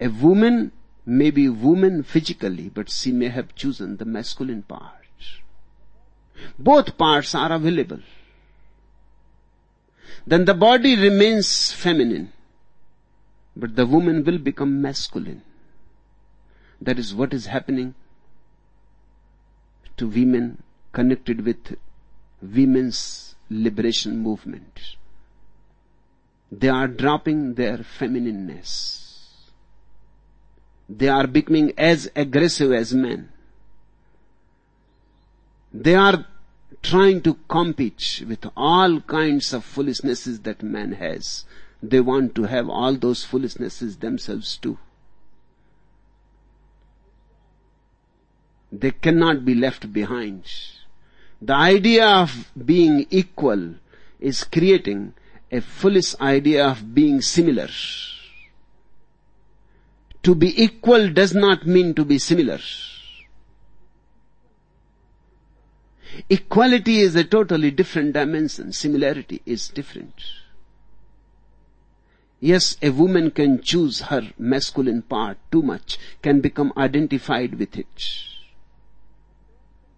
A woman may be woman physically, but she may have chosen the masculine part. Both parts are available. Then the body remains feminine, but the woman will become masculine. That is what is happening to women connected with women's liberation movement. They are dropping their feminineness. They are becoming as aggressive as men. They are trying to compete with all kinds of foolishnesses that man has. They want to have all those foolishnesses themselves too. They cannot be left behind. The idea of being equal is creating a foolish idea of being similar. To be equal does not mean to be similar. Equality is a totally different dimension. Similarity is different. Yes, a woman can choose her masculine part too much, can become identified with it.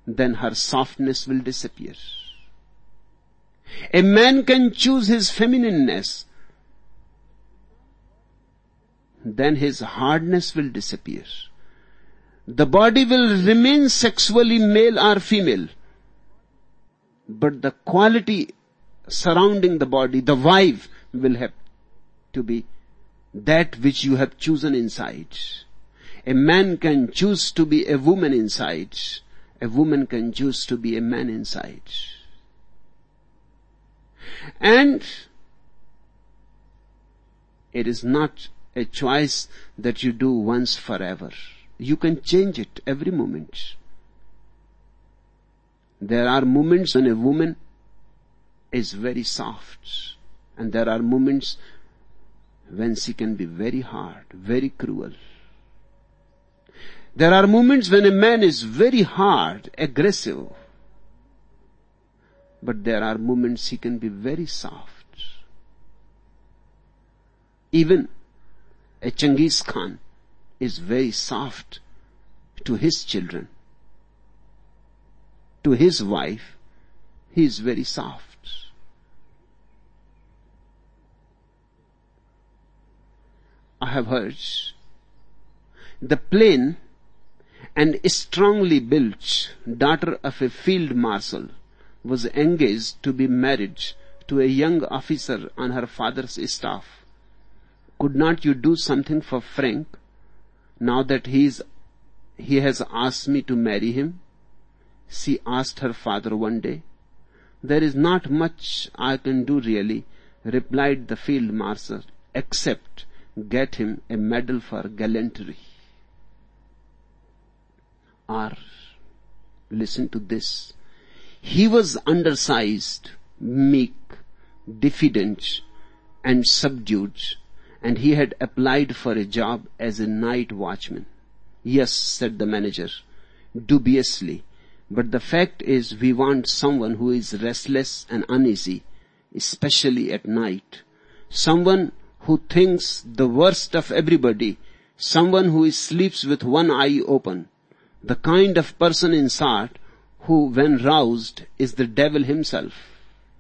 Then her softness will disappear. A man can choose his feminineness, then his hardness will disappear. The body will remain sexually male or female, but the quality surrounding the body, the vibe will have to be that which you have chosen inside. A man can choose to be a woman inside. A woman can choose to be a man inside. And it is not a choice that you do once forever. You can change it every moment. There are moments when a woman is very soft and there are moments when she can be very hard, very cruel. There are moments when a man is very hard, aggressive, but there are moments he can be very soft. Even a Chengiz Khan is very soft to his children to his wife, he is very soft. I have heard the plain and strongly built daughter of a field marshal was engaged to be married to a young officer on her father's staff. Could not you do something for Frank now that he is, he has asked me to marry him? she asked her father one day. There is not much I can do really, replied the field marshal, except get him a medal for gallantry. Or, listen to this. He was undersized, meek, diffident, and subdued, and he had applied for a job as a night watchman. Yes, said the manager, dubiously, but the fact is we want someone who is restless and uneasy, especially at night. Someone who thinks the worst of everybody. Someone who sleeps with one eye open. The kind of person in short who when roused is the devil himself.